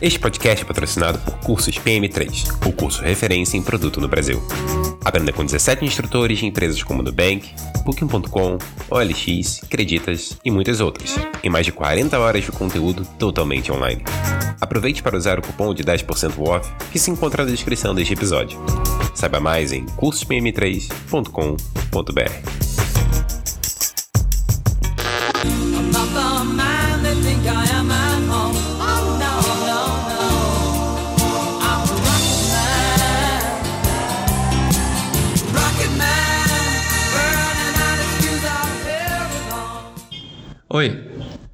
Este podcast é patrocinado por Cursos PM3, o curso referência em produto no Brasil. Aprenda com 17 instrutores de empresas como Nubank, Booking.com, OLX, Creditas e muitas outras, em mais de 40 horas de conteúdo totalmente online. Aproveite para usar o cupom de 10% off que se encontra na descrição deste episódio. Saiba mais em cursospm3.com.br. Oi,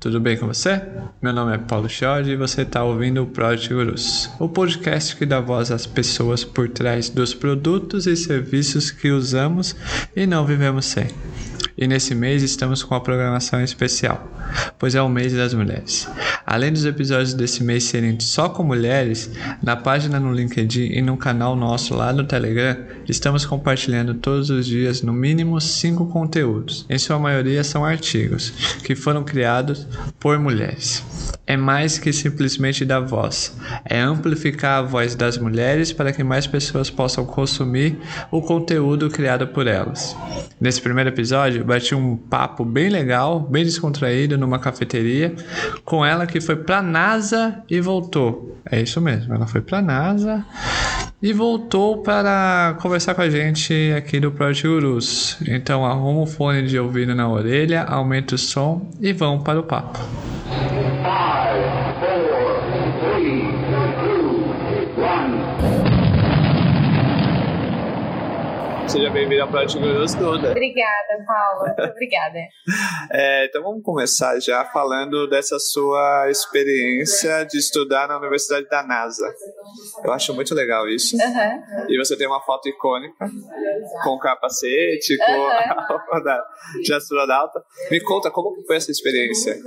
tudo bem com você? Meu nome é Paulo Chiodi e você está ouvindo o Project Gurus, o podcast que dá voz às pessoas por trás dos produtos e serviços que usamos e não vivemos sem. E nesse mês estamos com uma programação especial, pois é o mês das mulheres. Além dos episódios desse mês serem só com mulheres, na página no LinkedIn e no canal nosso lá no Telegram, estamos compartilhando todos os dias no mínimo cinco conteúdos. Em sua maioria são artigos que foram criados por mulheres é mais que simplesmente dar voz, é amplificar a voz das mulheres para que mais pessoas possam consumir o conteúdo criado por elas. Nesse primeiro episódio, bati um papo bem legal, bem descontraído numa cafeteria com ela que foi para NASA e voltou. É isso mesmo, ela foi para NASA e voltou para conversar com a gente aqui do Project Gurus. Então arruma o fone de ouvido na orelha, aumenta o som e vão para o papo. Seja bem-vindo ao Project Gurus toda. Obrigada, Paulo. Muito obrigada. é, então vamos começar já falando dessa sua experiência de estudar na Universidade da NASA. Eu acho muito legal isso. Uhum. E você tem uma foto icônica com o capacete, com uhum. a roupa da, de astronauta. Me conta como foi essa experiência.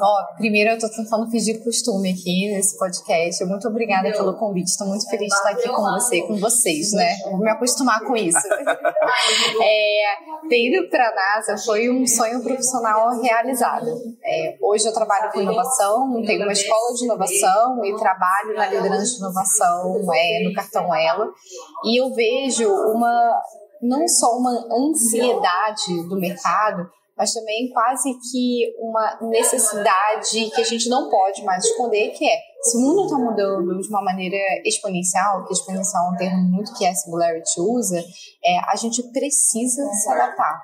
oh, primeiro eu estou tentando fingir costume aqui nesse podcast. Muito obrigada pelo convite. Estou muito feliz de estar aqui com você, com vocês, né? Vou me acostumar com isso. é, ter ido para a NASA foi um sonho profissional realizado. É, hoje eu trabalho com inovação, tenho uma escola de inovação e trabalho na liderança de inovação é, no cartão Elo. E eu vejo uma não só uma ansiedade do mercado, mas também quase que uma necessidade que a gente não pode mais esconder, que é, se o mundo está mudando de uma maneira exponencial, que exponencial é um termo muito que a Singularity usa, é, a gente precisa se adaptar.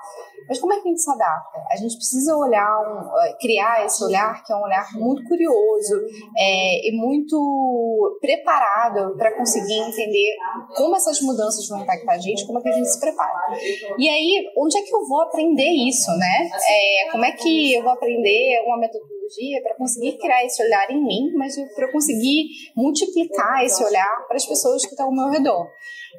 Mas como é que a gente se adapta? A gente precisa olhar, um, eh, criar esse olhar que é um olhar muito curioso é, e muito preparado para conseguir entender como essas mudanças vão impactar a gente, como é que a gente se prepara. E aí, onde é que eu vou aprender isso, né? É, como é que eu vou aprender uma metodologia para conseguir criar esse olhar em mim, mas para conseguir multiplicar esse olhar para as pessoas que estão ao meu redor.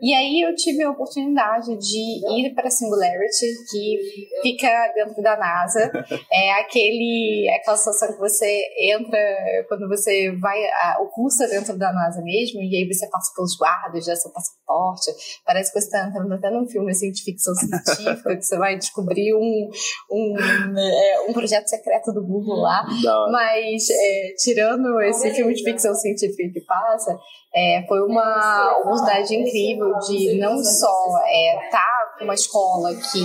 E aí eu tive a oportunidade de ir para a Singularity, que fica dentro da NASA. É aquele, aquela situação que você entra, quando você vai, o curso é dentro da NASA mesmo, e aí você passa pelos guardas, já seu passaporte. Parece que você está entrando até num filme assim, de ficção científica, que você vai descobrir um, um, é, um projeto secreto do Google lá. Mas, é, tirando esse filme de ficção científica que passa, é, foi uma oportunidade incrível de não só estar é, tá com uma escola que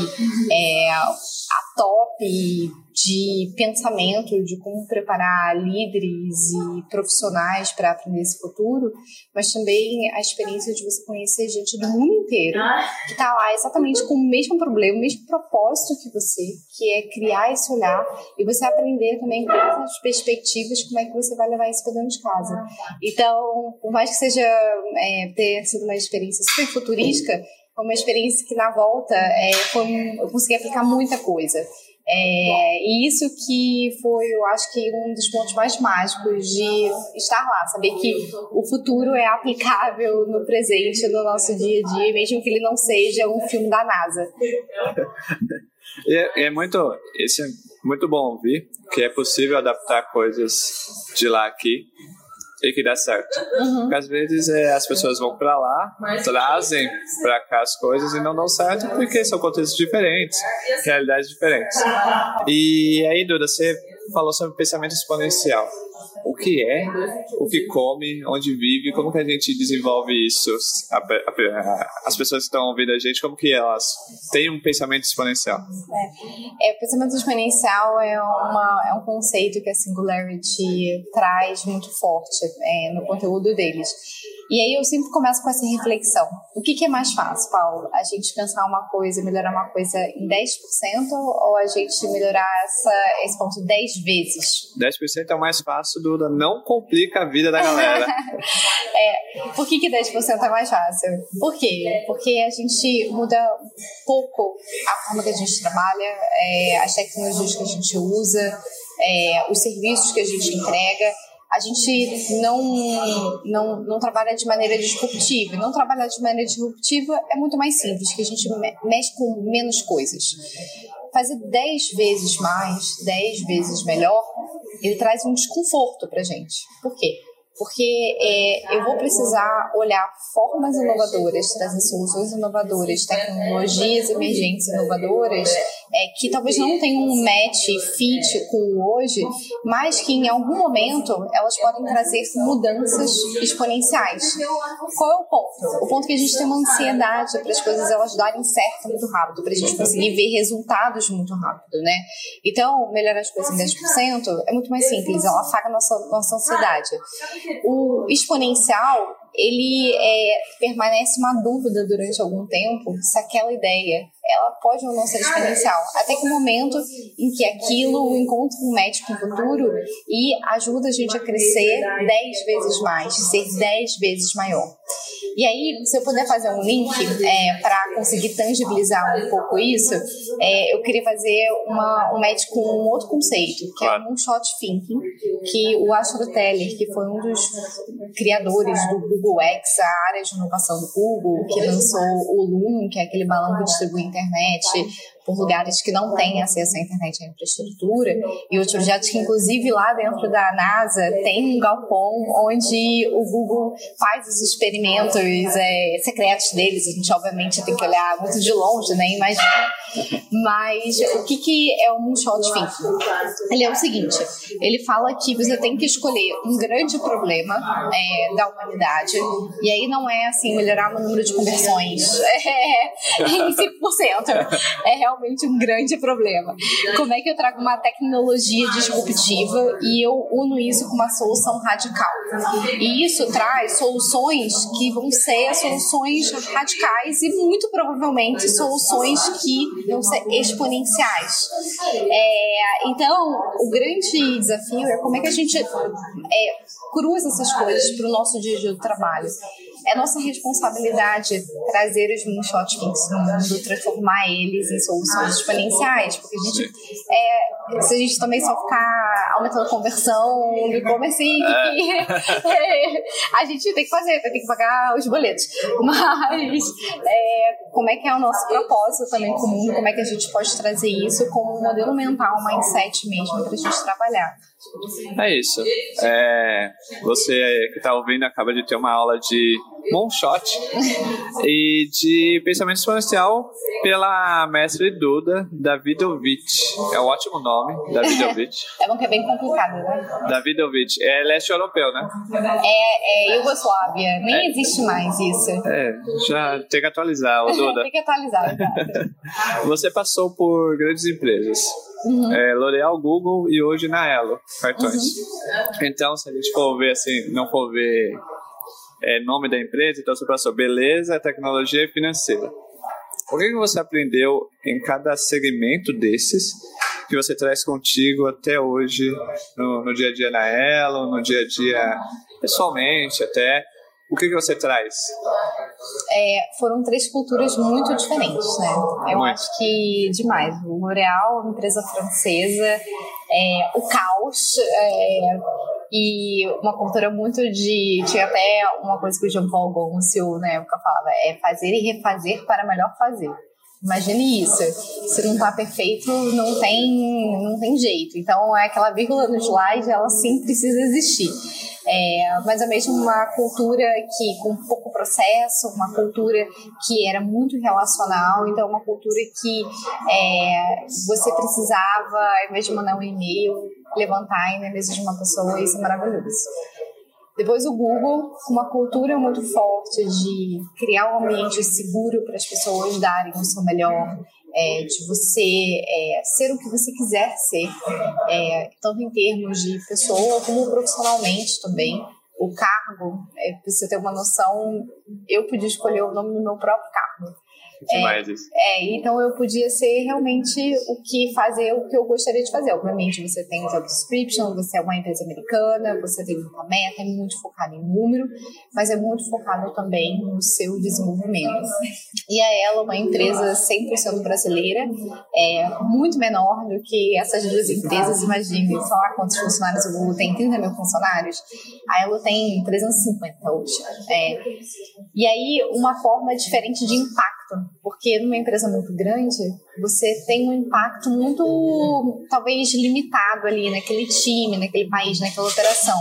é a top de pensamento de como preparar líderes e profissionais para aprender esse futuro, mas também a experiência de você conhecer gente do mundo inteiro que está lá exatamente com o mesmo problema, o mesmo propósito que você, que é criar esse olhar e você aprender também com essas perspectivas como é que você vai levar isso para dentro de casa. Então, por mais que seja é, ter sido uma experiência super futurística, foi uma experiência que na volta é, foi, eu consegui aplicar muita coisa. É, e isso que foi, eu acho que um dos pontos mais mágicos de estar lá, saber que o futuro é aplicável no presente, no nosso dia a dia, mesmo que ele não seja um filme da NASA. é, é muito, esse é muito bom ouvir que é possível adaptar coisas de lá aqui e que dá certo. Uhum. Às vezes é, as pessoas vão para lá, trazem para cá as coisas e não dão certo porque são contextos diferentes, realidades diferentes. E aí, Duda, você falou sobre pensamento exponencial. O que é, o que come, onde vive, como que a gente desenvolve isso? A, a, as pessoas que estão ouvindo a gente, como que elas têm um pensamento exponencial? É, é o pensamento exponencial é, uma, é um conceito que a Singularity traz muito forte é, no conteúdo deles. E aí eu sempre começo com essa reflexão. O que, que, é mais fácil, Paulo? A gente pensar uma coisa, melhorar uma coisa em 10% ou a gente melhorar essa, esse ponto 10 vezes? 10% é o mais fácil, Duda. Não complica a vida da galera. é, por que, que 10% é mais fácil? Por quê? Porque a gente muda pouco a forma que a gente trabalha, é, as tecnologias que a gente usa, é, os serviços que a gente entrega a gente não, não, não trabalha de maneira disruptiva. Não trabalhar de maneira disruptiva é muito mais simples, que a gente mexe com menos coisas. Fazer 10 vezes mais, 10 vezes melhor, ele traz um desconforto para gente. Por quê? Porque é, eu vou precisar olhar formas inovadoras, trazer soluções inovadoras, tecnologias emergentes inovadoras, é, que talvez não tenham um match, fit com hoje, mas que em algum momento elas podem trazer mudanças exponenciais. Qual é o ponto? O ponto é que a gente tem uma ansiedade para as coisas elas darem certo muito rápido, para a gente conseguir ver resultados muito rápido, né? Então, melhorar as coisas em 10% é muito mais simples, ela afaga a nossa, nossa ansiedade. O exponencial, ele é, permanece uma dúvida durante algum tempo se aquela ideia ela pode ou não ser exponencial. Até que o momento em que aquilo encontra um médico no futuro e ajuda a gente a crescer 10 vezes mais, ser 10 vezes maior. E aí, se eu puder fazer um link é, para conseguir tangibilizar um pouco isso, é, eu queria fazer uma, um match com um outro conceito, que é um shot thinking, que o Astro Teller, que foi um dos criadores do Google X, a área de inovação do Google, que lançou o Loom, que é aquele balão que distribui internet por lugares que não têm acesso à internet à infraestrutura, e outros projetos que, inclusive, lá dentro da NASA tem um galpão onde o Google faz os experimentos é, secretos deles. A gente, obviamente, tem que olhar muito de longe, né? Imagina. Mas o que, que é o Moonshot Thinking? Ele é o seguinte: ele fala que você tem que escolher um grande problema é, da humanidade, e aí não é assim melhorar o número de conversões é, em 5%. É realmente um grande problema. Como é que eu trago uma tecnologia disruptiva e eu uno isso com uma solução radical? E isso traz soluções que vão ser soluções radicais e muito provavelmente soluções que vão ser exponenciais. É, então, o grande desafio é como é que a gente é, cruza essas coisas para o nosso dia a dia do trabalho é nossa responsabilidade trazer os moonshot kings no mundo, transformar eles em soluções exponenciais, porque a gente, é, se a gente também só ficar aumentando a conversão do e-commerce, é. a gente tem que fazer, tem que pagar os boletos. Mas é, como é que é o nosso propósito também comum, como é que a gente pode trazer isso como um modelo mental, um mindset mesmo para a gente trabalhar. É isso. É, você que está ouvindo acaba de ter uma aula de Moonshot e de pensamento exponencial pela mestre Duda Davidovich. É um ótimo nome, Davidovich. é bom que é bem complicado, né? Davidovich. É leste europeu, né? É, é Iugoslávia. Nem é. existe mais isso. É, já tem que atualizar, o Duda. tem que atualizar, Você passou por grandes empresas. Uhum. É, L'Oreal, Google e hoje na Elo, cartões. Uhum. Então, se a gente for ver assim, não for ver é, nome da empresa, então você passou beleza, tecnologia e financeira. O que, que você aprendeu em cada segmento desses que você traz contigo até hoje no, no dia a dia na Elo, no dia a dia pessoalmente até? O que, que você traz? É, foram três culturas muito diferentes, né? Eu muito. acho que demais. O L'Oréal, uma empresa francesa, é, o caos, é, e uma cultura muito de. Tinha até uma coisa que o Jean Paul Goncio na época falava: é fazer e refazer para melhor fazer. Imagine isso. Se não está perfeito, não tem, não tem jeito. Então, é aquela vírgula no slide, ela sim precisa existir. É, mas é mesmo uma cultura que com pouco processo, uma cultura que era muito relacional, então uma cultura que é, você precisava, ao invés de mandar um e-mail, levantar na mesa de uma pessoa, isso é maravilhoso. Depois o Google, uma cultura muito forte de criar um ambiente seguro para as pessoas darem o seu melhor, é, de você é, ser o que você quiser ser, é, tanto em termos de pessoa como profissionalmente também. O cargo, é, para você ter uma noção, eu podia escolher o nome do meu próprio cargo. Demais é, isso. É, então eu podia ser realmente o que fazer o que eu gostaria de fazer. Obviamente, você tem job description, você é uma empresa americana, você tem uma meta, é muito focado em número, mas é muito focado também no seu desenvolvimento. E a ela, uma empresa 100% brasileira, é muito menor do que essas duas empresas. Imagine, sei lá quantos funcionários o Google tem, 30 mil funcionários. A Elo tem 350 hoje. É. E aí, uma forma diferente de impacto porque numa empresa muito grande, você tem um impacto muito, talvez, limitado ali naquele time, naquele país, naquela operação.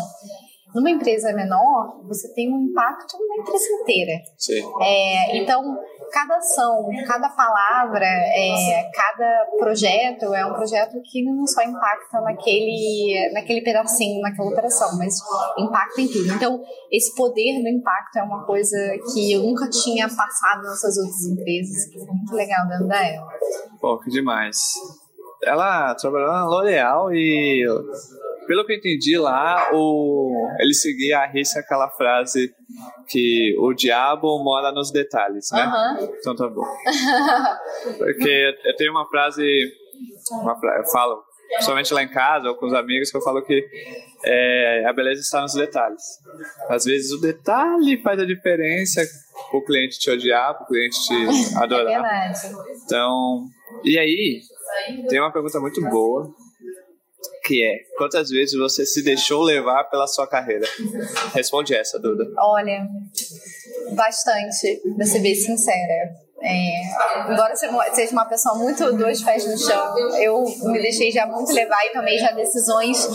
Numa empresa menor, você tem um impacto na empresa inteira. Sim. É, então, cada ação, cada palavra, é, cada projeto é um projeto que não só impacta naquele, naquele pedacinho, naquela operação, mas impacta em tudo. Então, esse poder do impacto é uma coisa que eu nunca tinha passado nessas outras empresas, que foi muito legal dentro da ela. Pô, que demais. Ela trabalhou na L'Oréal e pelo que eu entendi lá, o, ele seguia a risca aquela frase que o diabo mora nos detalhes, né? Uhum. Então tá bom. Porque eu tenho uma frase, uma, eu falo, principalmente lá em casa ou com os amigos, que eu falo que é, a beleza está nos detalhes. Às vezes o detalhe faz a diferença o cliente te odiar, o cliente te adorar. É. Então, e aí, tem uma pergunta muito boa que é quantas vezes você se deixou levar pela sua carreira? Responde essa, Duda. Olha, bastante, pra ser bem sincera. É, embora seja uma pessoa muito dois pés no chão, eu me deixei já muito levar e tomei já decisões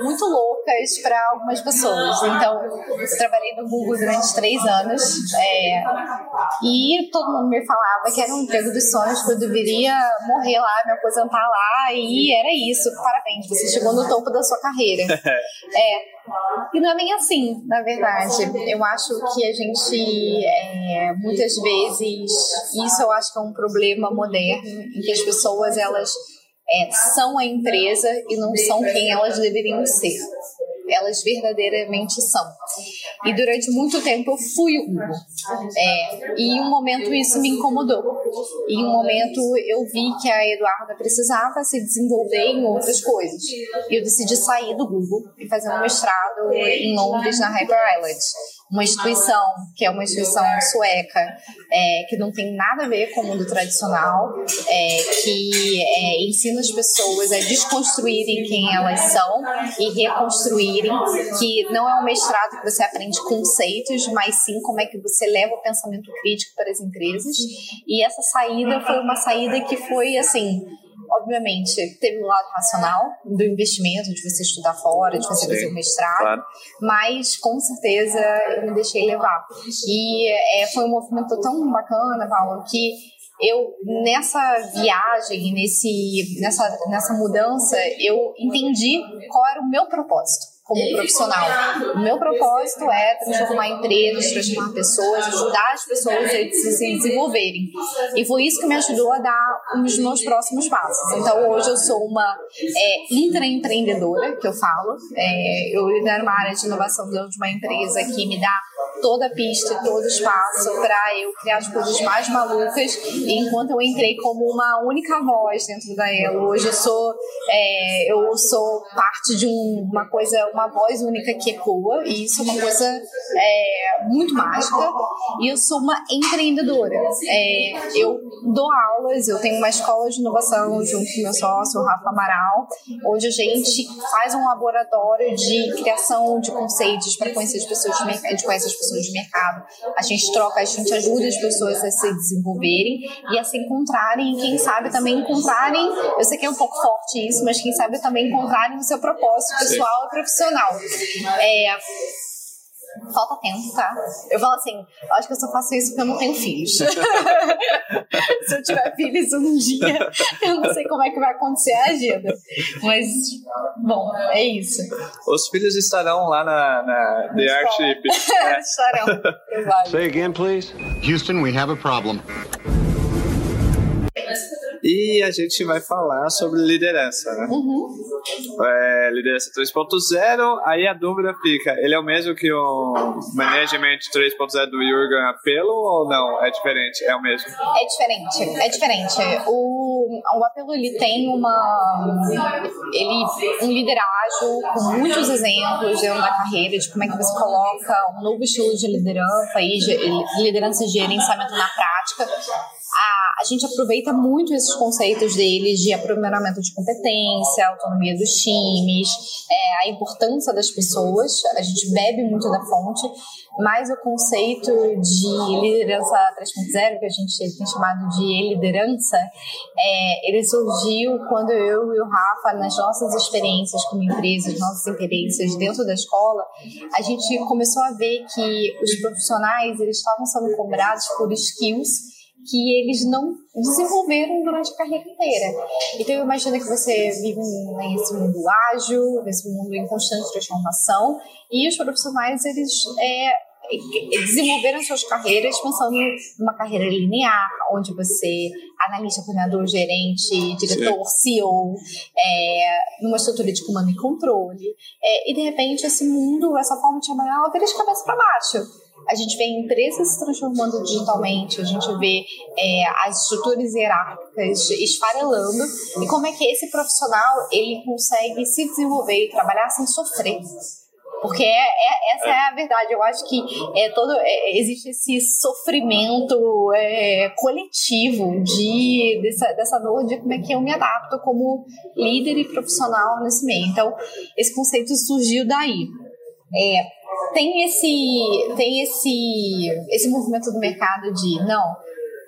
muito loucas para algumas pessoas. Então, eu trabalhei no Google durante três anos é, e todo mundo me falava que era um emprego dos sonhos, que eu deveria morrer lá, me aposentar lá e era isso. Parabéns, você chegou no topo da sua carreira. É, e não é bem assim, na verdade. Eu acho que a gente, é, muitas vezes, isso eu acho que é um problema moderno, em que as pessoas, elas é, são a empresa e não são quem elas deveriam ser elas verdadeiramente são. E durante muito tempo eu fui o Google. É, e em um momento isso me incomodou. E em um momento eu vi que a Eduarda precisava se desenvolver em outras coisas. E eu decidi sair do Google e fazer um mestrado em Londres, na Hyper Island uma instituição que é uma instituição sueca é, que não tem nada a ver com o mundo tradicional, é, que é, ensina as pessoas a desconstruírem quem elas são e reconstruírem, que não é um mestrado que você aprende conceitos, mas sim como é que você leva o pensamento crítico para as empresas. E essa saída foi uma saída que foi assim obviamente, teve o lado racional do investimento, de você estudar fora, de você fazer o mestrado, claro. mas com certeza eu me deixei levar. E é, foi um movimento tão bacana, Paulo, que eu nessa viagem, nesse, nessa, nessa mudança, eu entendi qual era o meu propósito como profissional. O meu propósito é transformar empresas, transformar pessoas, ajudar as pessoas a se desenvolverem. E foi isso que me ajudou a dar os meus próximos passos. Então, hoje eu sou uma é, intraempreendedora, que eu falo. É, eu lidero uma área de inovação dentro de uma empresa que me dá toda a pista, todo o espaço para eu criar as coisas mais malucas. E enquanto eu entrei como uma única voz dentro da Elo, hoje eu sou, é, eu sou parte de um, uma coisa, uma voz única que ecoa, e isso é uma coisa é, muito mágica. E eu sou uma empreendedora. É, eu dou aulas, eu tenho uma escola de inovação junto com meu sócio, o Rafa Amaral, onde a gente faz um laboratório de criação de conceitos para conhecer as pessoas de conhecer as pessoas de mercado. A gente troca, a gente ajuda as pessoas a se desenvolverem e a se encontrarem, e quem sabe também encontrarem, eu sei que é um pouco forte isso, mas quem sabe também encontrarem o seu propósito pessoal e profissional. É, falta tempo, tá? Eu falo assim, eu acho que eu só faço isso porque eu não tenho filhos. Se eu tiver filhos um dia, eu não sei como é que vai acontecer a agenda. Mas, bom, é isso. Os filhos estarão lá na, na The Art. estarão, Say again, please. Houston, we have a problem. E a gente vai falar sobre liderança, né? Uhum. É, liderança 3.0, aí a dúvida fica, ele é o mesmo que o Management 3.0 do Jürgen Apelo ou não? É diferente? É o mesmo? É diferente, é diferente. O, o Apelo, ele tem uma... Ele, um liderágio com muitos exemplos dentro da carreira de como é que você coloca um novo estilo de liderança e liderança de gerenciamento na prática a, a gente aproveita muito esses conceitos deles de aprimoramento de competência, autonomia dos times, é, a importância das pessoas. A gente bebe muito da fonte, mas o conceito de liderança 3.0, que a gente tem chamado de liderança, é, ele surgiu quando eu e o Rafa, nas nossas experiências como empresas, nossas experiências dentro da escola, a gente começou a ver que os profissionais eles estavam sendo cobrados por skills que eles não desenvolveram durante a carreira inteira. Então, eu imagino que você vive nesse mundo ágil, nesse mundo em constante transformação, e os profissionais, eles é, desenvolveram suas carreiras pensando numa carreira linear, onde você analista, coordenador, gerente, diretor. CEO, é, numa estrutura de comando e controle. É, e de repente esse mundo, essa forma de trabalhar, ela vira de cabeça para baixo a gente vê empresas se transformando digitalmente, a gente vê é, as estruturas hierárquicas esfarelando e como é que esse profissional ele consegue se desenvolver e trabalhar sem sofrer. Porque é, é, essa é a verdade. Eu acho que é todo é, existe esse sofrimento é, coletivo de dessa, dessa dor de como é que eu me adapto como líder e profissional nesse meio. Então, esse conceito surgiu daí. Tem esse tem esse esse movimento do mercado de não,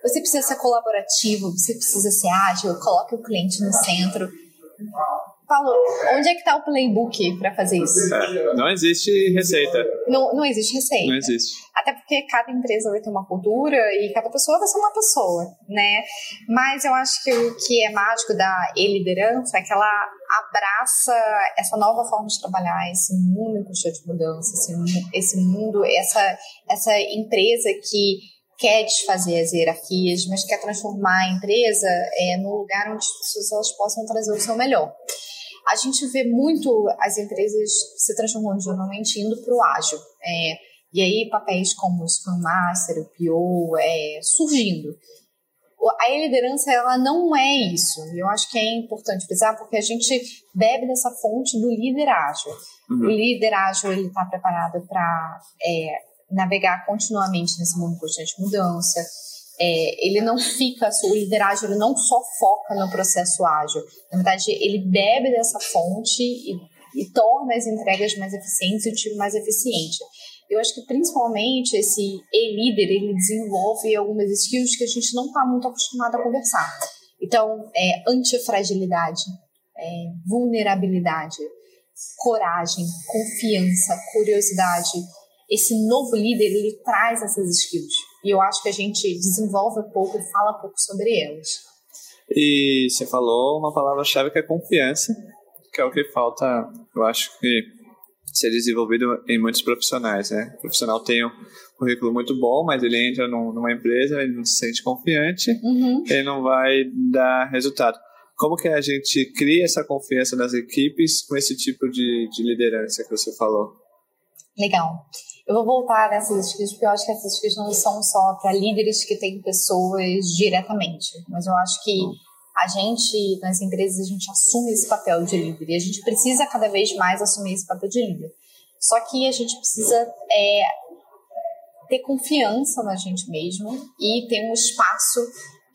você precisa ser colaborativo, você precisa ser ágil, coloque o cliente no centro. Paulo, onde é que está o playbook para fazer isso? É, não existe receita. Não, não existe receita. Não existe. Até porque cada empresa vai ter uma cultura e cada pessoa vai ser uma pessoa, né? Mas eu acho que o que é mágico da e-liderança é que ela abraça essa nova forma de trabalhar, esse mundo em constante mudança, esse, esse mundo, essa, essa empresa que quer desfazer as hierarquias, mas quer transformar a empresa é, num lugar onde as pessoas elas possam trazer o seu melhor a gente vê muito as empresas se transformando jornalmente indo para o ágil. É, e aí papéis como o Scrum Master, o PO, é, surgindo. A liderança ela não é isso. E eu acho que é importante frisar porque a gente bebe dessa fonte do líder ágil. Uhum. O líder ágil ele está preparado para é, navegar continuamente nesse mundo de constante mudança é, ele não fica, o liderágio ele não só foca no processo ágil, na verdade ele bebe dessa fonte e, e torna as entregas mais eficientes e o time mais eficiente. Eu acho que principalmente esse e-líder ele desenvolve algumas skills que a gente não está muito acostumado a conversar. Então, é, antifragilidade, é, vulnerabilidade, coragem, confiança, curiosidade. Esse novo líder ele traz essas skills. E eu acho que a gente desenvolve pouco e fala pouco sobre elas. E você falou uma palavra-chave que é confiança, que é o que falta, eu acho que ser desenvolvido em muitos profissionais, né? O profissional tem um currículo muito bom, mas ele entra numa empresa, ele não se sente confiante, uhum. ele não vai dar resultado. Como que a gente cria essa confiança nas equipes com esse tipo de, de liderança que você falou? Legal. Eu vou voltar nessas skills, porque eu acho que essas skills não são só para líderes que têm pessoas diretamente, mas eu acho que a gente, nas empresas, a gente assume esse papel de líder e a gente precisa cada vez mais assumir esse papel de líder. Só que a gente precisa é, ter confiança na gente mesmo e ter um espaço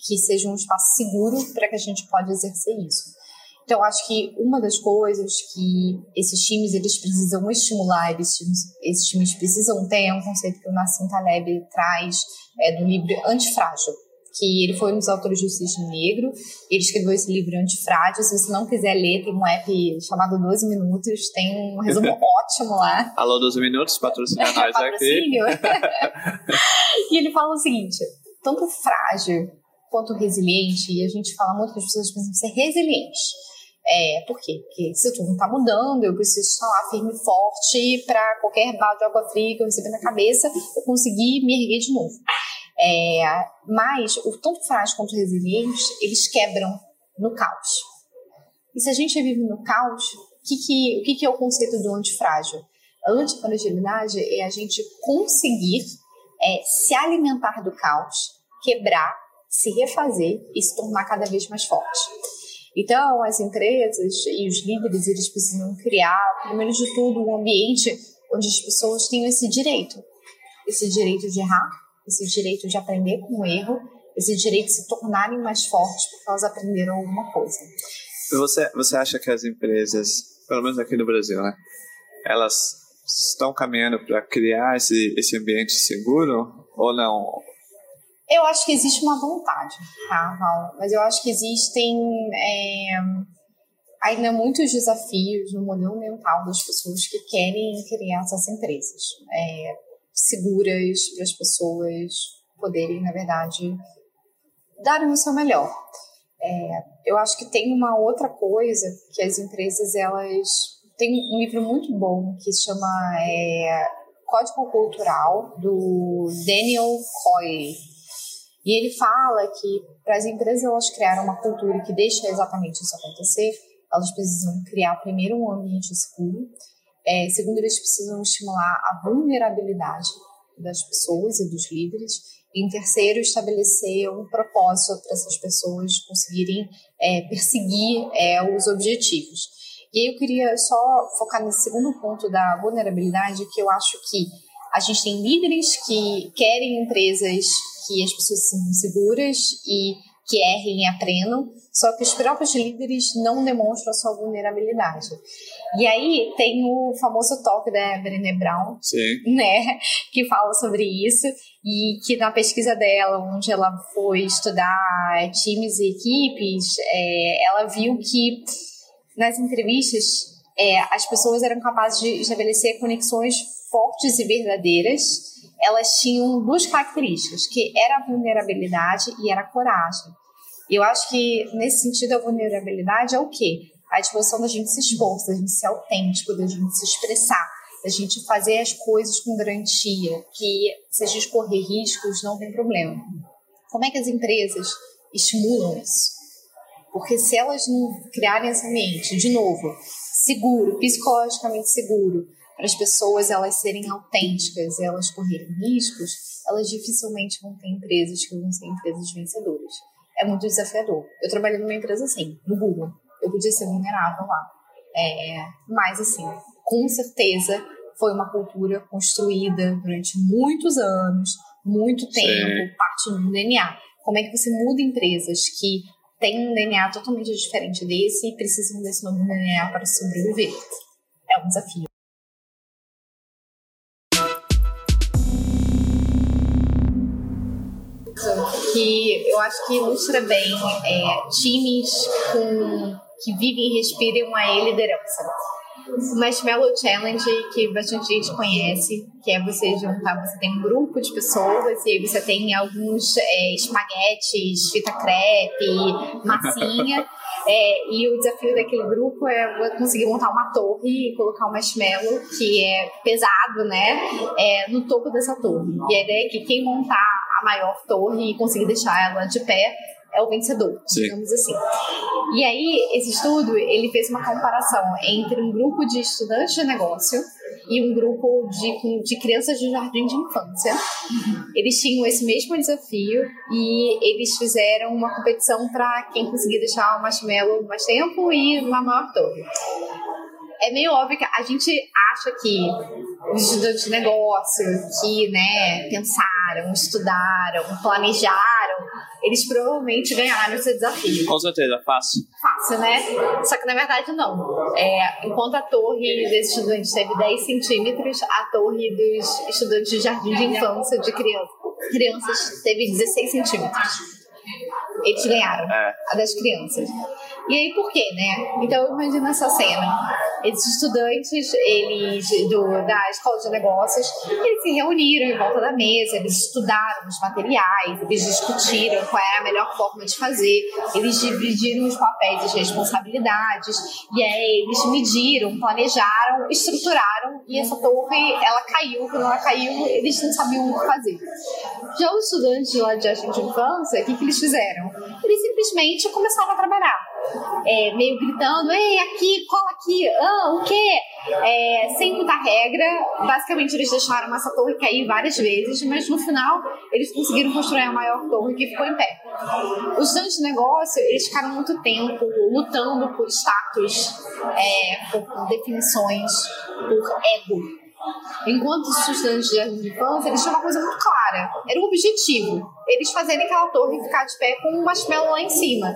que seja um espaço seguro para que a gente pode exercer isso. Então, acho que uma das coisas que esses times eles precisam estimular, esses times, esses times precisam ter, é um conceito que o Nassim Taleb traz é, do livro Antifrágil, que ele foi um dos autores do Cisne Negro. Ele escreveu esse livro Antifrágil. Se você não quiser ler, tem um app chamado 12 Minutos, tem um resumo ótimo lá. Alô, 12 Minutos, patrocina nós aqui. e ele fala o seguinte: tanto frágil quanto resiliente, e a gente fala muito que as pessoas precisam ser resilientes. É, por quê? Porque se tudo está mudando, eu preciso lá firme e forte para qualquer balde de água fria que eu receber na cabeça, eu conseguir me erguer de novo. É, mas o tanto frágil quanto resiliente, eles quebram no caos. E se a gente vive no caos, que que, o que, que é o conceito do antifrágil? A antifragilidade é a gente conseguir é, se alimentar do caos, quebrar, se refazer e se tornar cada vez mais forte. Então, as empresas e os líderes, eles precisam criar, primeiro de tudo, um ambiente onde as pessoas tenham esse direito. Esse direito de errar, esse direito de aprender com o erro, esse direito de se tornarem mais fortes porque elas aprenderam alguma coisa. Você, você acha que as empresas, pelo menos aqui no Brasil, né, elas estão caminhando para criar esse, esse ambiente seguro ou não? Eu acho que existe uma vontade, tá, Val? Mas eu acho que existem é, ainda muitos desafios no modelo mental das pessoas que querem criar essas empresas é, seguras para as pessoas poderem, na verdade, darem o seu melhor. É, eu acho que tem uma outra coisa que as empresas elas tem um livro muito bom que se chama é, Código Cultural do Daniel Coyle e ele fala que para as empresas elas criarem uma cultura que deixa exatamente isso acontecer, elas precisam criar primeiro um ambiente seguro, é, segundo eles precisam estimular a vulnerabilidade das pessoas e dos líderes, em terceiro estabelecer um propósito para essas pessoas conseguirem é, perseguir é, os objetivos. E aí eu queria só focar nesse segundo ponto da vulnerabilidade, que eu acho que a gente tem líderes que querem empresas que as pessoas sejam seguras e que errem e aprendam, só que os próprios líderes não demonstram a sua vulnerabilidade. E aí tem o famoso toque da Brené Brown, Sim. né, que fala sobre isso e que na pesquisa dela, onde ela foi estudar times e equipes, é, ela viu que nas entrevistas é, as pessoas eram capazes de estabelecer conexões fortes e verdadeiras elas tinham duas características, que era a vulnerabilidade e era a coragem. Eu acho que, nesse sentido, a vulnerabilidade é o quê? A disposição da gente se expor, da gente ser autêntico, da gente se expressar, da gente fazer as coisas com garantia, que se a gente correr riscos, não tem problema. Como é que as empresas estimulam isso? Porque se elas não criarem essa mente, de novo, seguro, psicologicamente seguro, para as pessoas elas serem autênticas, elas correrem riscos, elas dificilmente vão ter empresas que vão ser empresas vencedoras. É muito desafiador. Eu trabalhei numa empresa assim, no Google. Eu podia ser vulnerável lá. É, mas, assim, com certeza foi uma cultura construída durante muitos anos, muito tempo, Sim. parte do DNA. Como é que você muda empresas que têm um DNA totalmente diferente desse e precisam desse novo DNA para sobreviver? É um desafio. Eu acho que ilustra bem é, times com, que vivem e respiram a liderança. O Marshmallow Challenge, que bastante gente conhece, que é você juntar, você tem um grupo de pessoas e aí você tem alguns é, espaguetes, fita crepe, massinha. É, e o desafio daquele grupo é conseguir montar uma torre e colocar um marshmallow, que é pesado, né, é, no topo dessa torre. E a ideia é que quem montar maior torre e conseguir deixar ela de pé é o vencedor, Sim. digamos assim. E aí, esse estudo, ele fez uma comparação entre um grupo de estudantes de negócio e um grupo de, de crianças de jardim de infância. Eles tinham esse mesmo desafio e eles fizeram uma competição para quem conseguir deixar o marshmallow mais tempo e uma maior torre é meio óbvio que a gente acha que os estudantes de negócio que, né, pensaram, estudaram, planejaram, eles provavelmente ganharam esse desafio. Com certeza, fácil. Fácil, né? Só que na verdade não. É, enquanto a torre desses estudantes teve 10 centímetros, a torre dos estudantes de jardim de infância de criança, crianças teve 16 centímetros. Eles ganharam. É. A das crianças. E aí, por quê, né? Então, imagina essa cena. Esses estudantes, eles do, da escola de negócios, eles se reuniram em volta da mesa, eles estudaram os materiais, eles discutiram qual era a melhor forma de fazer, eles dividiram os papéis e as responsabilidades, e aí eles mediram, planejaram, estruturaram, e essa torre, ela caiu, quando ela caiu, eles não sabiam o que fazer. Já os estudantes lá de jardim de infância, o que, que eles fizeram? Eles simplesmente começaram a trabalhar. É, meio gritando, ei, aqui, cola aqui, ah, o quê? É, sem muita regra, basicamente eles deixaram essa torre cair várias vezes, mas no final eles conseguiram construir a maior torre que ficou em pé. Os estudantes de negócio, eles ficaram muito tempo lutando por status, é, por definições, por ego. Enquanto os estudantes de infância, eles tinham uma coisa muito clara. Era um objetivo. Eles fazerem aquela torre ficar de pé com um marshmallow lá em cima.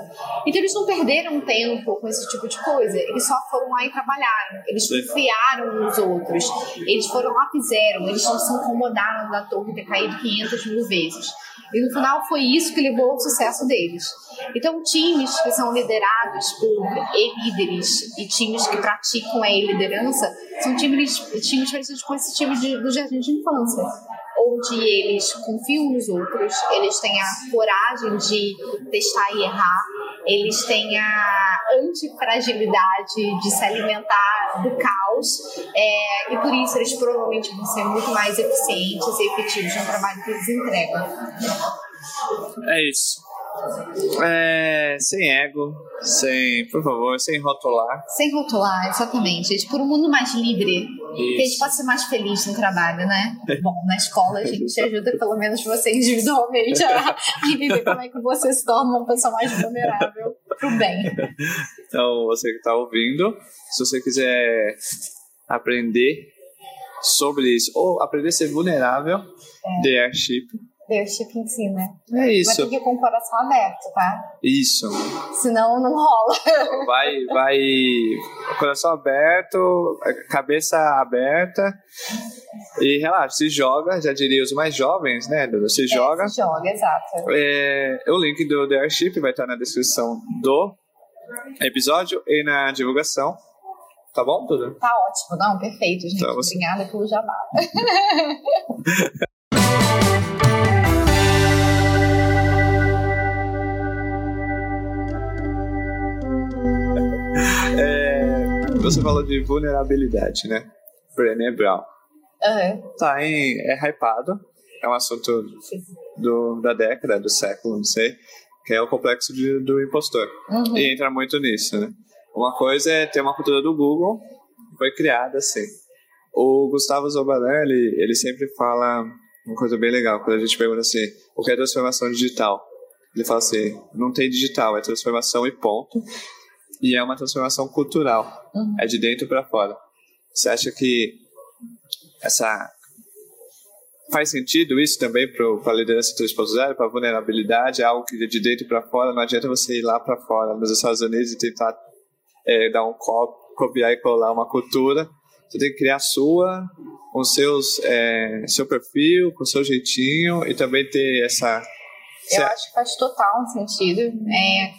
Então eles não perderam tempo com esse tipo de coisa. Eles só foram lá e trabalharam. Eles confiaram nos outros. Eles foram lá fizeram. Eles não se incomodaram da torre ter caído 500 mil vezes. E no final foi isso que levou ao sucesso deles. Então, times que são liderados por e-líderes e times que praticam a e-liderança são times, times parecidos com esse time de, do jardim de infância onde eles confiam nos outros, eles têm a coragem de testar e errar, eles têm a antifragilidade de se alimentar do caos, é, e por isso eles provavelmente vão ser muito mais eficientes e efetivos no trabalho que eles entregam. É isso. É, sem ego, sem, por favor, sem rotular. Sem rotular, exatamente. Gente, por um mundo mais livre, que a gente possa ser mais feliz no trabalho, né? Bom, na escola a gente ajuda pelo menos você individualmente a, a entender como é que você se torna uma pessoa mais vulnerável pro bem. Então, você que está ouvindo, se você quiser aprender sobre isso, ou aprender a ser vulnerável, É. The Airship. Leadership ensina. É Vai isso. ter que com o coração aberto, tá? Isso. Senão não rola. Vai, vai, coração aberto, cabeça aberta e relaxa, se joga, já diria os mais jovens, né, Dudu? Se joga. É, se joga, exato. É, o link do The Airship vai estar na descrição do episódio e na divulgação. Tá bom, Dudu? Tá ótimo. Não, perfeito, gente. Então, você- Obrigada pelo jabá. você falou de vulnerabilidade, né? Brené Brown. Aham. Tá em, é hypado, é um assunto do, da década, do século, não sei, que é o complexo de- do impostor. Uhum. E entra muito nisso, né? Uma coisa é ter uma cultura do Google, foi criada assim. O Gustavo Zobalan, ele, ele sempre fala uma coisa bem legal, quando a gente pergunta assim, o que é transformação digital? Ele fala assim, não tem digital, é transformação e ponto. E é uma transformação cultural, Uhum. é de dentro para fora. Você acha que essa faz sentido isso também para a liderança 3.0, para a vulnerabilidade, é algo que é de dentro para fora, não adianta você ir lá para fora, nos Estados Unidos e tentar é, dar um copiar e colar uma cultura, você tem que criar a sua, com seus, é, seu perfil, com seu jeitinho e também ter essa... Eu acho que faz total sentido. É,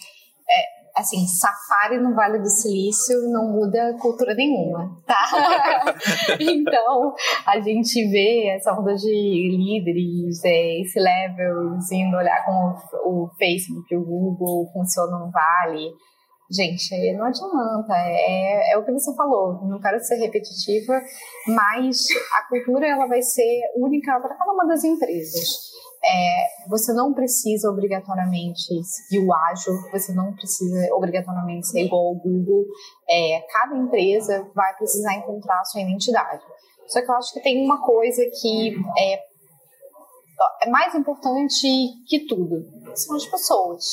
assim, safari no Vale do Silício não muda cultura nenhuma, tá? então, a gente vê essa onda de líderes, é, esse level, indo olhar como o Facebook, o Google funcionam no Vale. Gente, não adianta, é, é o que você falou, não quero ser repetitiva, mas a cultura ela vai ser única para cada uma das empresas. É, você não precisa obrigatoriamente seguir o ágil, você não precisa obrigatoriamente ser igual ao Google. É, cada empresa vai precisar encontrar a sua identidade. Só que eu acho que tem uma coisa que é, é mais importante que tudo, são as pessoas.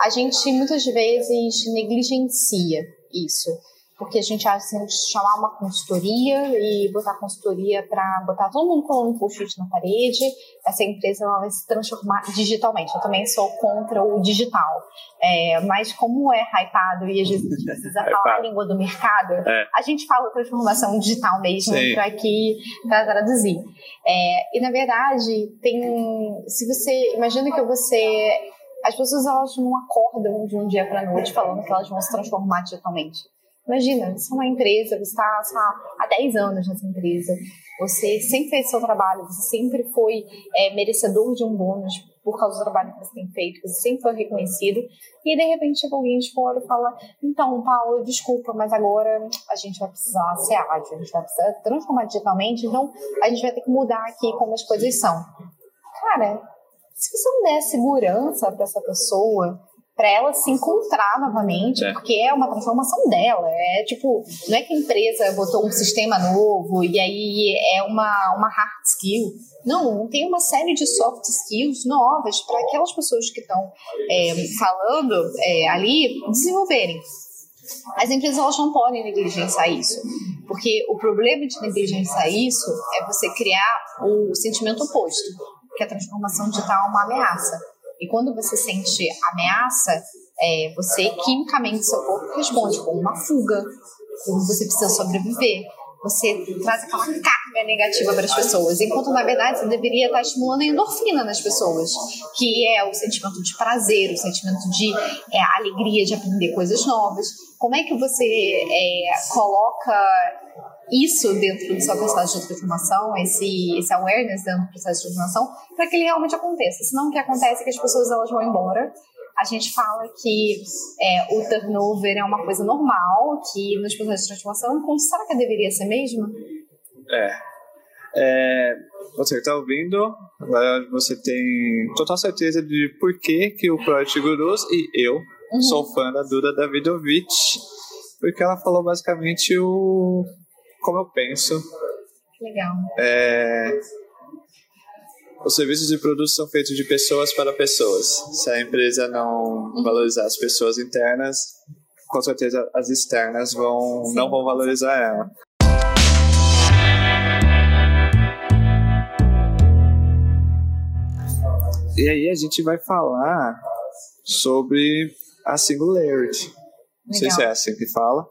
A gente muitas vezes negligencia isso porque a gente acha assim, de chamar uma consultoria e botar consultoria para botar todo mundo com um post-it na parede, essa empresa ela vai se transformar digitalmente. Eu também sou contra o digital, é, mas como é hypado e às vezes a gente precisa falar a língua do mercado, É. a gente fala transformação digital mesmo para aqui para traduzir. É, e na verdade tem, se você imagina que você as pessoas elas não acordam de um dia para noite falando que elas vão se transformar digitalmente. Imagina, você é uma empresa, você está há 10 anos nessa empresa, você sempre fez seu trabalho, você sempre foi é, merecedor de um bônus por causa do trabalho que você tem feito, você sempre foi reconhecido, e de repente chega alguém de fora e fala: Então, Paulo, desculpa, mas agora a gente vai precisar ser ágil, a gente vai precisar transformar digitalmente, então a gente vai ter que mudar aqui como as coisas são. Cara, se você não der segurança para essa pessoa, para ela se encontrar novamente, é. porque é uma transformação dela. É tipo, não é que a empresa botou um sistema novo e aí é uma, uma hard skill. Não, tem uma série de soft skills novas para aquelas pessoas que estão é, falando é, ali desenvolverem. As empresas elas não podem negligenciar isso, porque o problema de negligenciar isso é você criar o sentimento oposto, que a transformação digital é uma ameaça. E quando você sente ameaça, é, você quimicamente seu corpo responde com uma fuga, como você precisa sobreviver. Você traz aquela carga negativa para as pessoas, enquanto na verdade você deveria estar estimulando a endorfina nas pessoas, que é o sentimento de prazer, o sentimento de é, alegria de aprender coisas novas. Como é que você é, coloca isso dentro do seu processo de transformação, esse, esse awareness dentro do processo de transformação, para que ele realmente aconteça. Senão o que acontece é que as pessoas elas vão embora. A gente fala que é, o turnover é uma coisa normal, que nos processos de transformação, como será que deveria ser mesmo? É. é você está ouvindo, agora você tem total certeza de por que, que o Project Gurus e eu uhum. sou fã da Duda Davidovich, porque ela falou basicamente o como eu penso. Legal. É, os serviços e produtos são feitos de pessoas para pessoas. Se a empresa não uhum. valorizar as pessoas internas, com certeza as externas vão, Sim. não vão valorizar ela. E aí a gente vai falar sobre a singularity. Legal. Não sei se é assim que fala.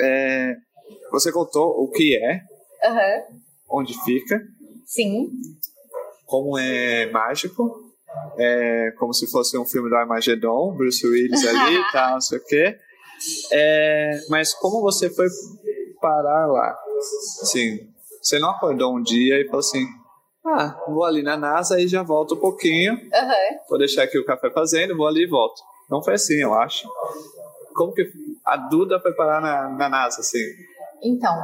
É, você contou o que é, uhum. onde fica. Sim. Como é mágico. É como se fosse um filme do Armageddon, Bruce Willis ali e tal, não sei o quê. É, mas como você foi parar lá? Assim, você não acordou um dia e falou assim: ah, vou ali na NASA e já volto um pouquinho. Uhum. Vou deixar aqui o café fazendo, vou ali e volto. Não foi assim, eu acho. Como que a Duda foi parar na, na NASA, assim? Então,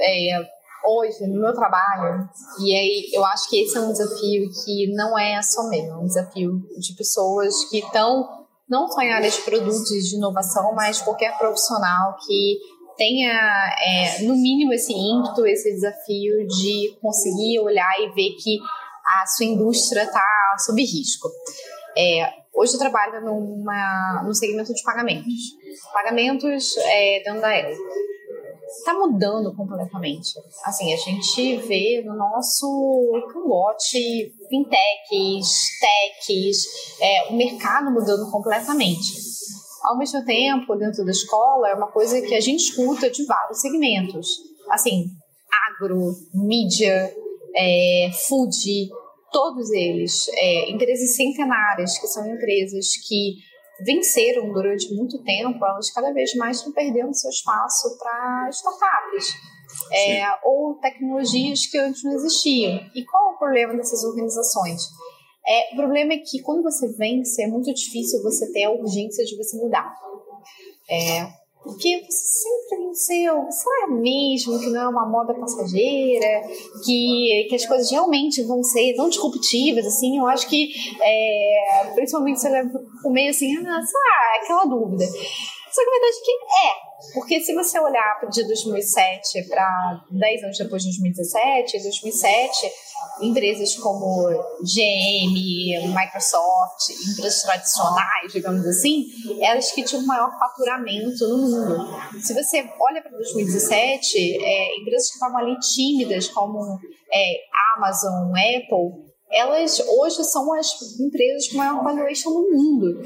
é, hoje, no meu trabalho, e aí eu acho que esse é um desafio que não é só meu, é um desafio de pessoas que estão não só em áreas de produtos de inovação, mas qualquer profissional que tenha, é, no mínimo, esse ímpeto, esse desafio de conseguir olhar e ver que a sua indústria está sob risco. É, hoje eu trabalho numa, num segmento de pagamentos. Pagamentos é, dentro da Elo está mudando completamente. Assim, a gente vê no nosso cangote fintechs, techs, é, o mercado mudando completamente. Ao mesmo tempo, dentro da escola, é uma coisa que a gente escuta de vários segmentos. Assim, agro, mídia, é, food, todos eles. É, empresas centenárias, que são empresas que venceram durante muito tempo, elas cada vez mais estão perdendo seu espaço para startups. É, ou tecnologias que antes não existiam. E qual é o problema dessas organizações? É, o problema é que quando você vence, é muito difícil você ter a urgência de você mudar. É, porque você sempre venceu. Será mesmo que não é uma moda passageira? Que, que as coisas realmente vão ser tão disruptivas, assim? Eu acho que, é, principalmente você leva o meio assim, ah? Aquela dúvida. Só que a verdade é que é. Porque se você olhar de 2007 para 10 anos depois de 2017, 2007, empresas como GM, Microsoft, empresas tradicionais, digamos assim, elas que tinham maior faturamento no mundo. Se você olha para 2017, é, empresas que estavam ali tímidas, como é, Amazon, Apple, elas hoje são as empresas com maior valuation no mundo.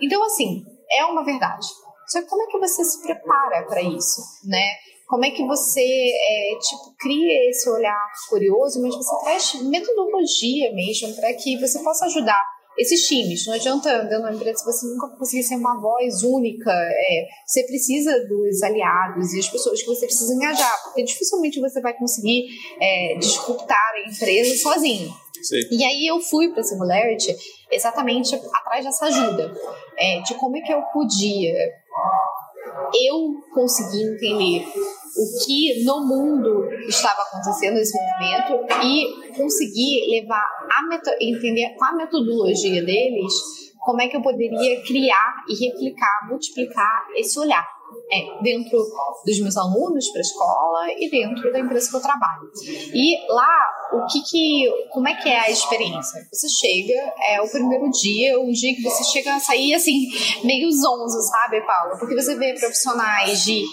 Então, assim, é uma verdade. Só que como é que você se prepara para isso, né? Como é que você, é, tipo, cria esse olhar curioso, mas você traz metodologia mesmo para que você possa ajudar esses times. Não adianta dentro uma empresa se você nunca conseguir ser uma voz única. É, você precisa dos aliados e as pessoas que você precisa engajar, porque dificilmente você vai conseguir é, disputar a empresa sozinho. Sim. E aí eu fui para a Singularity exatamente atrás dessa ajuda, é, de como é que eu podia eu conseguir entender o que no mundo estava acontecendo nesse movimento e conseguir levar a entender com a metodologia deles como é que eu poderia criar e replicar, multiplicar esse olhar é, dentro dos meus alunos para a escola e dentro da empresa que eu trabalho. E lá, o que que, como é que é a experiência? Você chega, é o primeiro dia, um dia que você chega a sair assim, meio zonzo, sabe, Paulo? Porque você vê profissionais de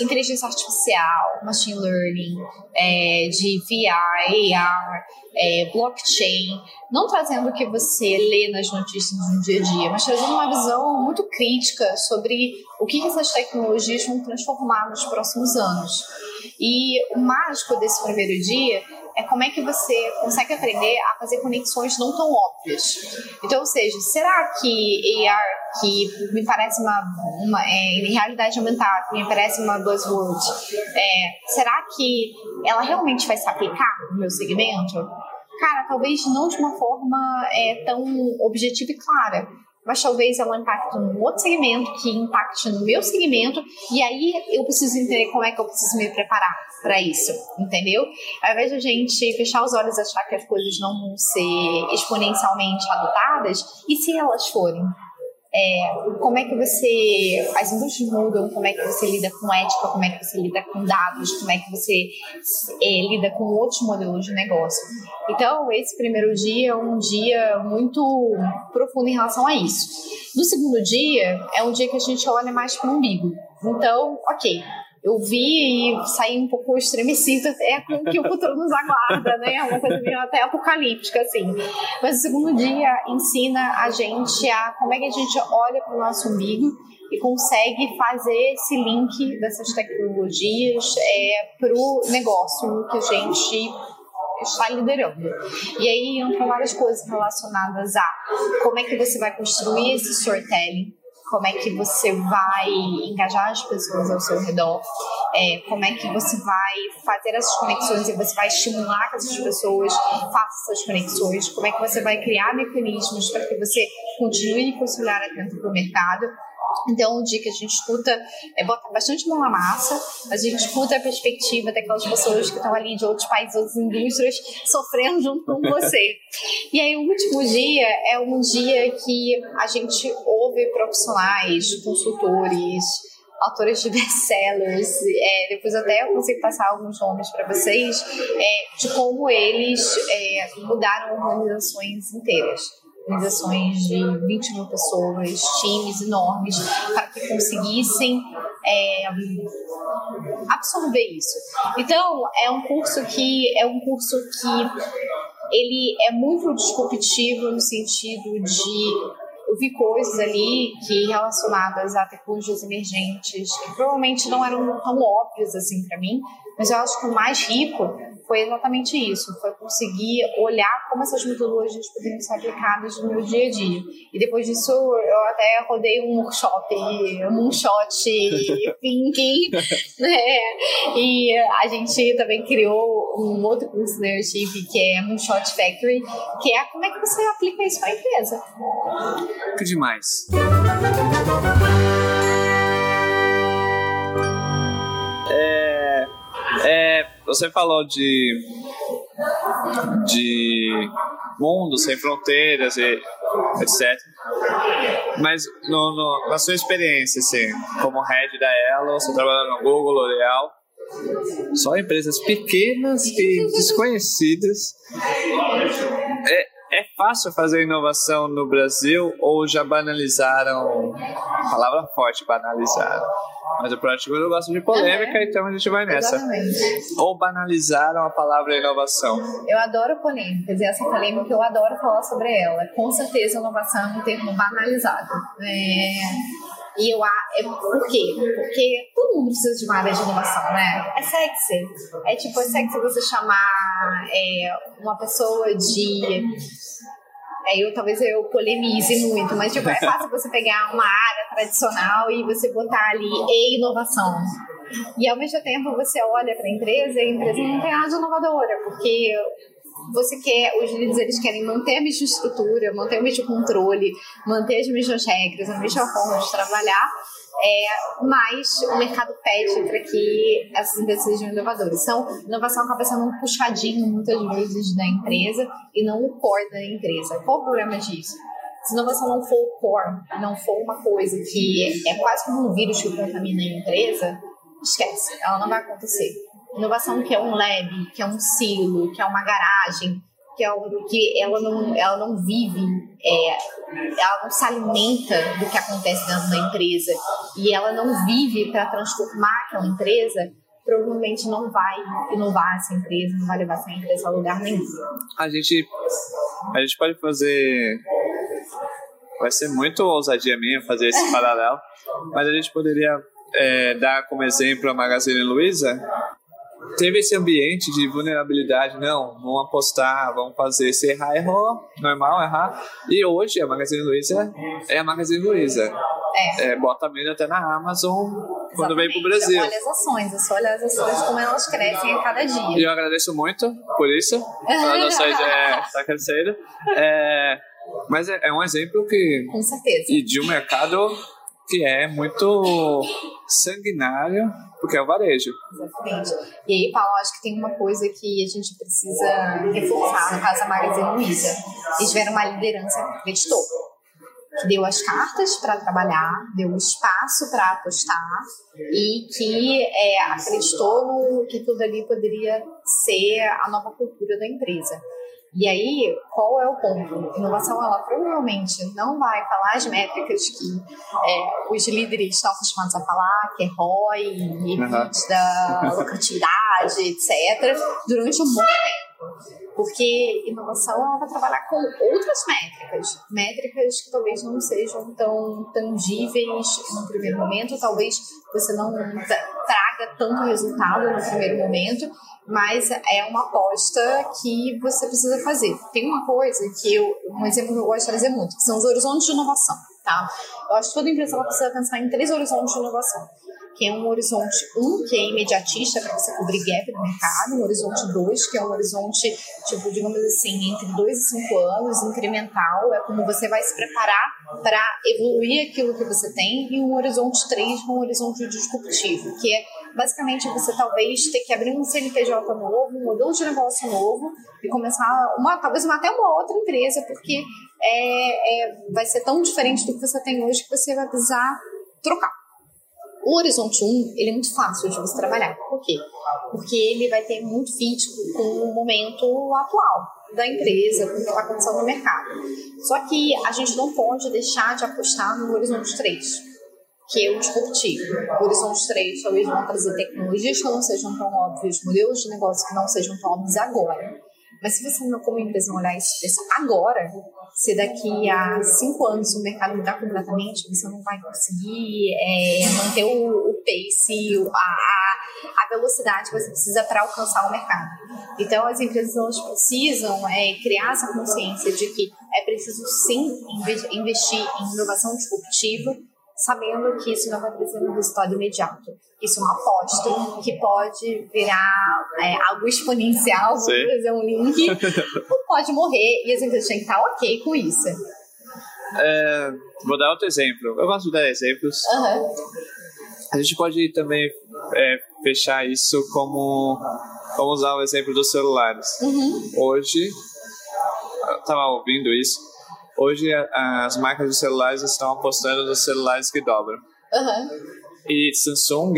inteligência artificial, machine learning, é, de VI, AR, é, blockchain, não trazendo o que você lê nas notícias no dia a dia, mas trazendo uma visão muito crítica sobre o que essas tecnologias vão transformar nos próximos anos. E o mágico desse primeiro dia é como é que você consegue aprender a fazer conexões não tão óbvias. Então, ou seja, será que AR, que me parece uma, uma é, realidade aumentada, me parece uma buzzword, é, será que ela realmente vai se aplicar no meu segmento? Cara, talvez não de uma forma é, tão objetiva e clara, mas talvez ela impacte num outro segmento, que impacte no meu segmento, e aí eu preciso entender como é que eu preciso me preparar para isso, entendeu? Ao invés de a gente fechar os olhos e achar que as coisas não vão ser exponencialmente adotadas, e se elas forem? É, como é que você. As indústrias mudam, como é que você lida com ética, como é que você lida com dados, como é que você é, lida com outros modelos de negócio. Então, esse primeiro dia é um dia muito profundo em relação a isso. No segundo dia, é um dia que a gente olha mais para o umbigo. Então, ok, eu vi e saí um pouco estremecida até com o que o futuro nos aguarda, né? Uma coisa meio até apocalíptica, assim. Mas o segundo dia ensina a gente a como é que a gente olha para o nosso umbigo e consegue fazer esse link dessas tecnologias é, para o negócio que a gente está liderando. E aí entram várias coisas relacionadas a como é que você vai construir esse storytelling, como é que você vai engajar as pessoas ao seu redor, é, como é que você vai fazer essas conexões e você vai estimular que essas pessoas façam essas conexões, como é que você vai criar mecanismos para que você continue com esse olhar atento para o mercado então, um dia que a gente escuta, é botar bastante mão na massa, a gente escuta a perspectiva daquelas pessoas que estão ali de outros países, outras indústrias, sofrendo junto com você. E aí, o último dia é um dia que a gente ouve profissionais, consultores, autores de best-sellers, é, depois até eu consigo passar alguns nomes para vocês, é, de como eles é, mudaram organizações inteiras organizações de 20 mil pessoas, times enormes, para que conseguissem é, absorver isso. Então, é um curso que é um curso que ele é muito disruptivo no sentido de eu vi coisas ali que relacionadas a tecnologias emergentes que provavelmente não eram tão óbvias assim para mim, mas eu acho que o mais rico foi exatamente isso, foi conseguir olhar como essas metodologias poderiam ser aplicadas no meu dia a dia. E depois disso, eu até rodei um workshop, um moonshot thinking, né? E a gente também criou um outro curso da Airship, que é Moonshot Factory, que é como é que você aplica isso para a empresa. Que demais. É, é, você falou de, de mundo sem fronteiras e etc. Mas no, no, na sua experiência, assim, como head da Elo, você trabalhando no Google, L'Oreal, só empresas pequenas e desconhecidas. É, é fácil fazer inovação no Brasil ou já banalizaram? Palavra forte, banalizaram. Mas o Project Guru gosta de polêmica, uhum. então a gente vai nessa. Exatamente. Ou banalizaram a palavra inovação. Eu adoro polêmicas e essa polêmica eu adoro falar sobre ela. Com certeza, inovação é um termo banalizado. É... E eu é por quê? Porque todo mundo precisa de uma área de inovação, né? É sexy. É tipo, é sexy você chamar é, uma pessoa de aí eu talvez eu polemize muito, mas tipo, é fácil você pegar uma área tradicional e você botar ali e inovação. E ao mesmo tempo você olha para a empresa e a empresa não tem nada de inovadora, porque você quer, os líderes eles querem manter a mesma estrutura, manter o mesmo controle, manter as mesmas regras, a mesma forma de trabalhar, é, mas o mercado pede para que essas empresas sejam inovadoras. Então, inovação acaba sendo um puxadinho muitas vezes da empresa e não o core da empresa. Qual o problema disso? Se inovação não for o core, não for uma coisa que é quase como um vírus que contamina a empresa, esquece, ela não vai acontecer. Inovação que é um lab, que é um silo, que é uma garagem, que é algo que ela não, ela não vive, é, ela não se alimenta do que acontece dentro da empresa e ela não vive para transformar aquela empresa, provavelmente não vai inovar essa empresa, não vai levar essa empresa a lugar nenhum. A gente, a gente pode fazer. Vai ser muito ousadia minha fazer esse paralelo, mas a gente poderia é, dar como exemplo a Magazine Luiza, teve esse ambiente de vulnerabilidade, não, vamos apostar, vamos fazer, se errar, errou, normal errar. E hoje a Magazine Luiza é a Magazine Luiza. É. é bota mesmo até na Amazon quando vem pro Brasil. Olha as ações, é só olhar as ações como elas crescem a cada dia. E eu agradeço muito por isso. A nossa ideia está crescendo. É, mas é, é um exemplo que. Com certeza. E de um mercado que é muito sanguinário, porque é o varejo. Exatamente. E aí, Paulo, acho que tem uma coisa que a gente precisa reforçar, no caso da Magazine Luiza. Eles tiveram uma liderança que acreditou, que deu as cartas para trabalhar, deu o espaço para apostar e que é, acreditou no que tudo ali poderia ser a nova cultura da empresa. E aí, qual é o ponto? Inovação, ela provavelmente não vai falar as métricas que é, os líderes estão acostumados a falar, que é ROI, EBITDA, uhum. lucratividade, etc., durante um bom tempo. Porque inovação ela vai trabalhar com outras métricas, métricas que talvez não sejam tão tangíveis no primeiro momento, talvez você não traga tanto resultado no primeiro momento, mas é uma aposta que você precisa fazer. Tem uma coisa que eu, um exemplo que eu gosto de trazer muito, que são os horizontes de inovação, tá? Eu acho que toda empresa precisa pensar em três horizontes de inovação. Que é um horizonte 1, um, que é imediatista para você cobrir gap no mercado, um horizonte 2, que é um horizonte, tipo, digamos assim, entre 2 e 5 anos, incremental, é como você vai se preparar para evoluir aquilo que você tem, e um horizonte 3, um horizonte disruptivo, que é basicamente você talvez ter que abrir um CNPJ novo, um modelo de negócio novo e começar uma, talvez uma, até uma outra empresa, porque é, é, vai ser tão diferente do que você tem hoje que você vai precisar trocar. O Horizonte 1, ele é muito fácil de você trabalhar. Por quê? Porque ele vai ter muito fit com o momento atual da empresa, com o que está acontecendo no mercado. Só que a gente não pode deixar de apostar no Horizonte 3 que é o disruptivo. O Horizonte 3 talvez vão trazer tecnologias que não sejam tão óbvias, modelos de negócio que não sejam tão óbvios agora. Mas se você não, como empresa, olhar isso agora, se daqui a cinco anos o mercado mudar completamente, você não vai conseguir é, manter o, o pace, a, a velocidade que você precisa para alcançar o mercado. Então, as empresas precisam é, criar essa consciência de que é preciso sim investir em inovação disruptiva sabendo que isso não vai trazer um resultado imediato. Isso é uma aposta que pode virar é, algo exponencial, vamos fazer um link, ou pode morrer e as empresas têm que estar ok com isso. É, vou dar outro exemplo. Eu gosto de dar exemplos. Uhum. A gente pode também é, fechar isso como. Vamos usar o exemplo dos celulares. Uhum. Hoje, eu estava ouvindo isso Hoje as marcas de celulares estão apostando nos celulares que dobram. Uhum. E Samsung,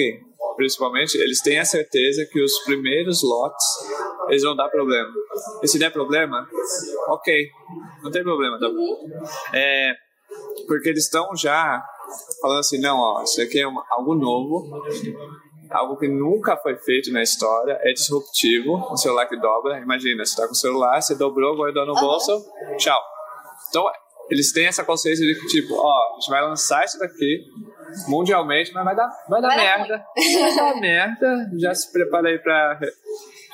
principalmente, eles têm a certeza que os primeiros lotes eles vão dar problema. E se der problema, ok, não tem problema, tá uhum. É, porque eles estão já falando assim, não, ó, isso aqui é uma, algo novo, algo que nunca foi feito na história, é disruptivo, um celular que dobra, imagina, você está com o celular, você dobrou, guardou no bolso, uhum. tchau. Então, eles têm essa consciência de que, tipo, ó, a gente vai lançar isso daqui mundialmente, mas vai dar, vai dar vai merda. Vai dar merda. Já se prepara aí pra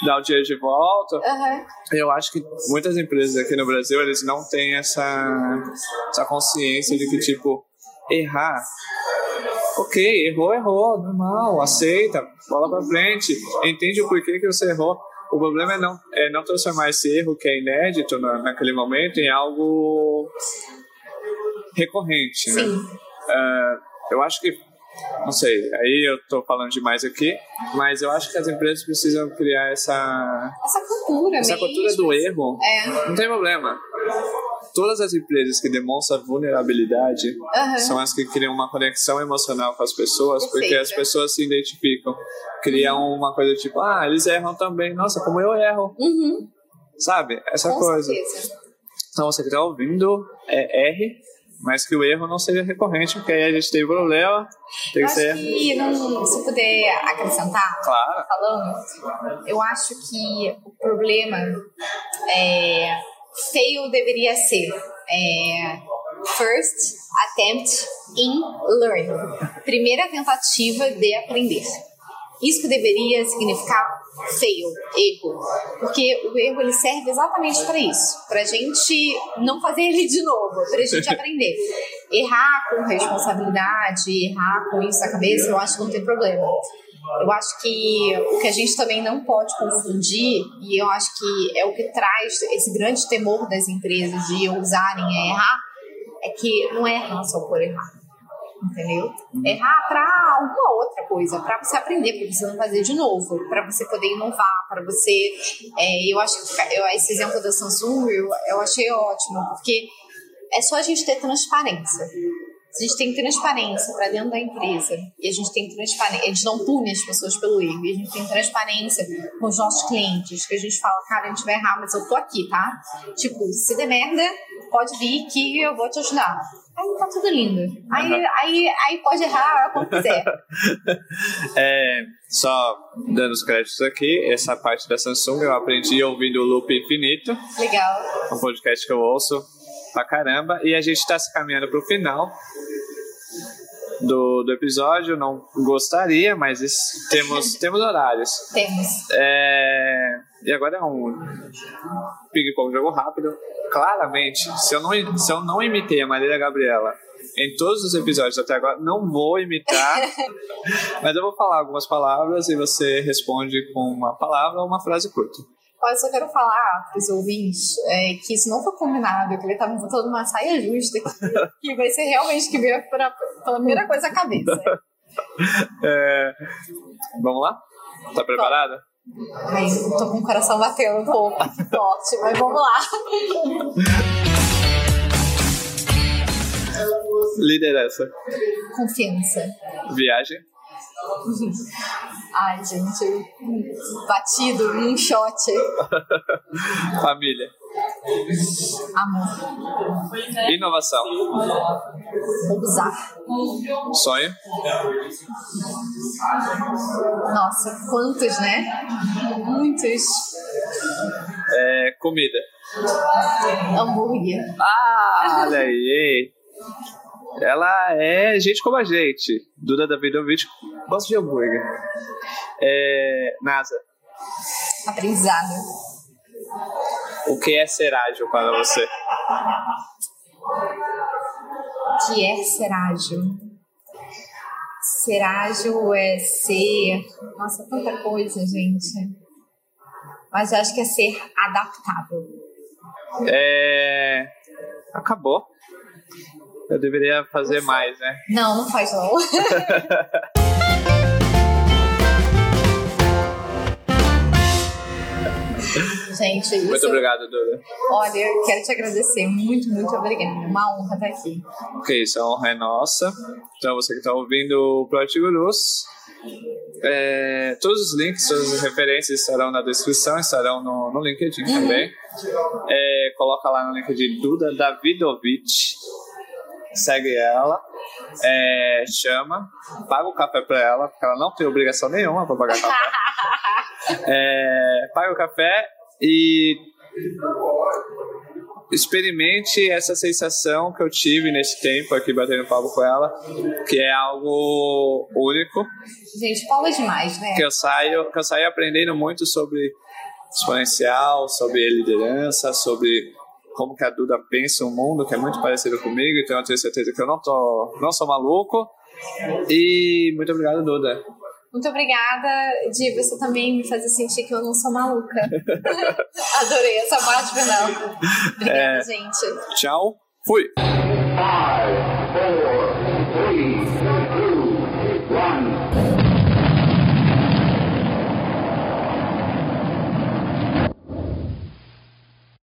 dar o dinheiro de volta. Aham. Eu acho que muitas empresas aqui no Brasil, eles não têm essa, essa consciência de que, tipo, errar. Ok, errou, errou, normal, aceita, bola pra frente, entende o porquê que você errou. O problema é não, é não transformar esse erro que é inédito na, naquele momento em algo recorrente, né? Ah, eu acho que, não sei, aí eu tô falando demais aqui, mas eu acho que as empresas precisam criar essa, Essa cultura essa mesmo. cultura do erro. É. Não tem problema. Todas as empresas que demonstram vulnerabilidade Aham. são as que criam uma conexão emocional com as pessoas, porque Perfeito. as pessoas se identificam. Criam uma coisa tipo, ah, eles erram também. Nossa, como eu erro. Uhum. Sabe? Essa Com coisa. certeza. Então você que está ouvindo, é R, mas que o erro não seja recorrente, porque aí a gente tem problema. Tem Eu que ser. que, não, se puder acrescentar, Claro. falando, eu acho que o problema é fail deveria ser é, first attempt in learning. Primeira tentativa de aprender. Isso que deveria significar fail, erro, porque o erro ele serve exatamente para isso, para gente não fazer ele de novo, para gente aprender. Errar com responsabilidade, errar com isso na cabeça, eu acho que não tem problema. Eu acho que o que a gente também não pode confundir, e eu acho que é o que traz esse grande temor das empresas de ousarem errar, é que não é errar só por errar. Entendeu? Errar para alguma outra coisa, para você aprender, para você não fazer de novo, para você poder inovar, para você. é, eu acho que esse exemplo da Samsung eu, eu achei ótimo, porque é só a gente ter transparência. A gente tem transparência para dentro da empresa e a gente tem transparência, a gente não pune as pessoas pelo erro, e a gente tem transparência com os nossos clientes, que a gente fala, cara, a gente vai errar, mas eu tô aqui, tá? Tipo, se der merda, pode vir que eu vou te ajudar. Aí tá tudo lindo. Aí, aí, aí pode errar quando quiser. É, só dando os créditos aqui, essa parte da Samsung eu aprendi ouvindo o Loop Infinito, Legal. um podcast que eu ouço pra caramba, e a gente tá se caminhando pro final do, do episódio. Não gostaria, mas temos, temos horários. Temos. É, e agora é um ping-pong jogo rápido. Claramente, se eu, não, se eu não imitei a Marília Gabriela em todos os episódios até agora, não vou imitar. mas eu vou falar algumas palavras e você responde com uma palavra ou uma frase curta. Olha, eu só quero falar para os ouvintes é, que isso não foi combinado, que ele me botando uma saia justa aqui, que vai ser realmente que veio pra, pela primeira coisa à cabeça. É, vamos lá? Tá preparada? Ai, tô com o coração batendo um pouco forte, mas vamos lá. Liderança. Confiança. Viagem. Ai, gente, batido num shot. Família. Amor. Inovação. Ousar. Sonho. Nossa, quantos, né? Muitos. É, comida. Hambúrguer. Ah, olha aí. Ela é gente como a gente. Duda Davidovich gosta de hambúrguer. É, NASA. Aprendizado. O que é ser ágil para você? O que é ser ágil? Ser ágil é ser. Nossa, tanta coisa, gente. Mas eu acho que é ser adaptável. É... Acabou. Eu deveria fazer mais, né? Não, não faz não. Gente, isso. Muito obrigado, Duda. Olha, eu quero te agradecer. Muito, muito obrigada. Uma honra estar aqui. Ok, isso, a honra é nossa. Então, você que está ouvindo o Project Gurus, é, todos os links, todas as referências estarão na descrição, estarão no, no LinkedIn também. É, coloca lá no LinkedIn Duda Davidovich, segue ela, é, chama, paga o café para ela, porque ela não tem obrigação nenhuma para pagar café. É, paga o café e experimente essa sensação que eu tive nesse tempo aqui batendo papo com ela, que é algo único, Gente, Paula é demais, né? que eu saio, que eu saio aprendendo muito sobre exponencial, sobre liderança, sobre como que a Duda pensa o mundo, que é muito parecido comigo, então eu tenho certeza que eu não, tô, não sou maluco. E muito obrigado, Duda. Muito obrigada, Di, você também me fazer sentir que eu não sou maluca. Adorei essa parte final. Obrigada, é, gente. Tchau. Fui.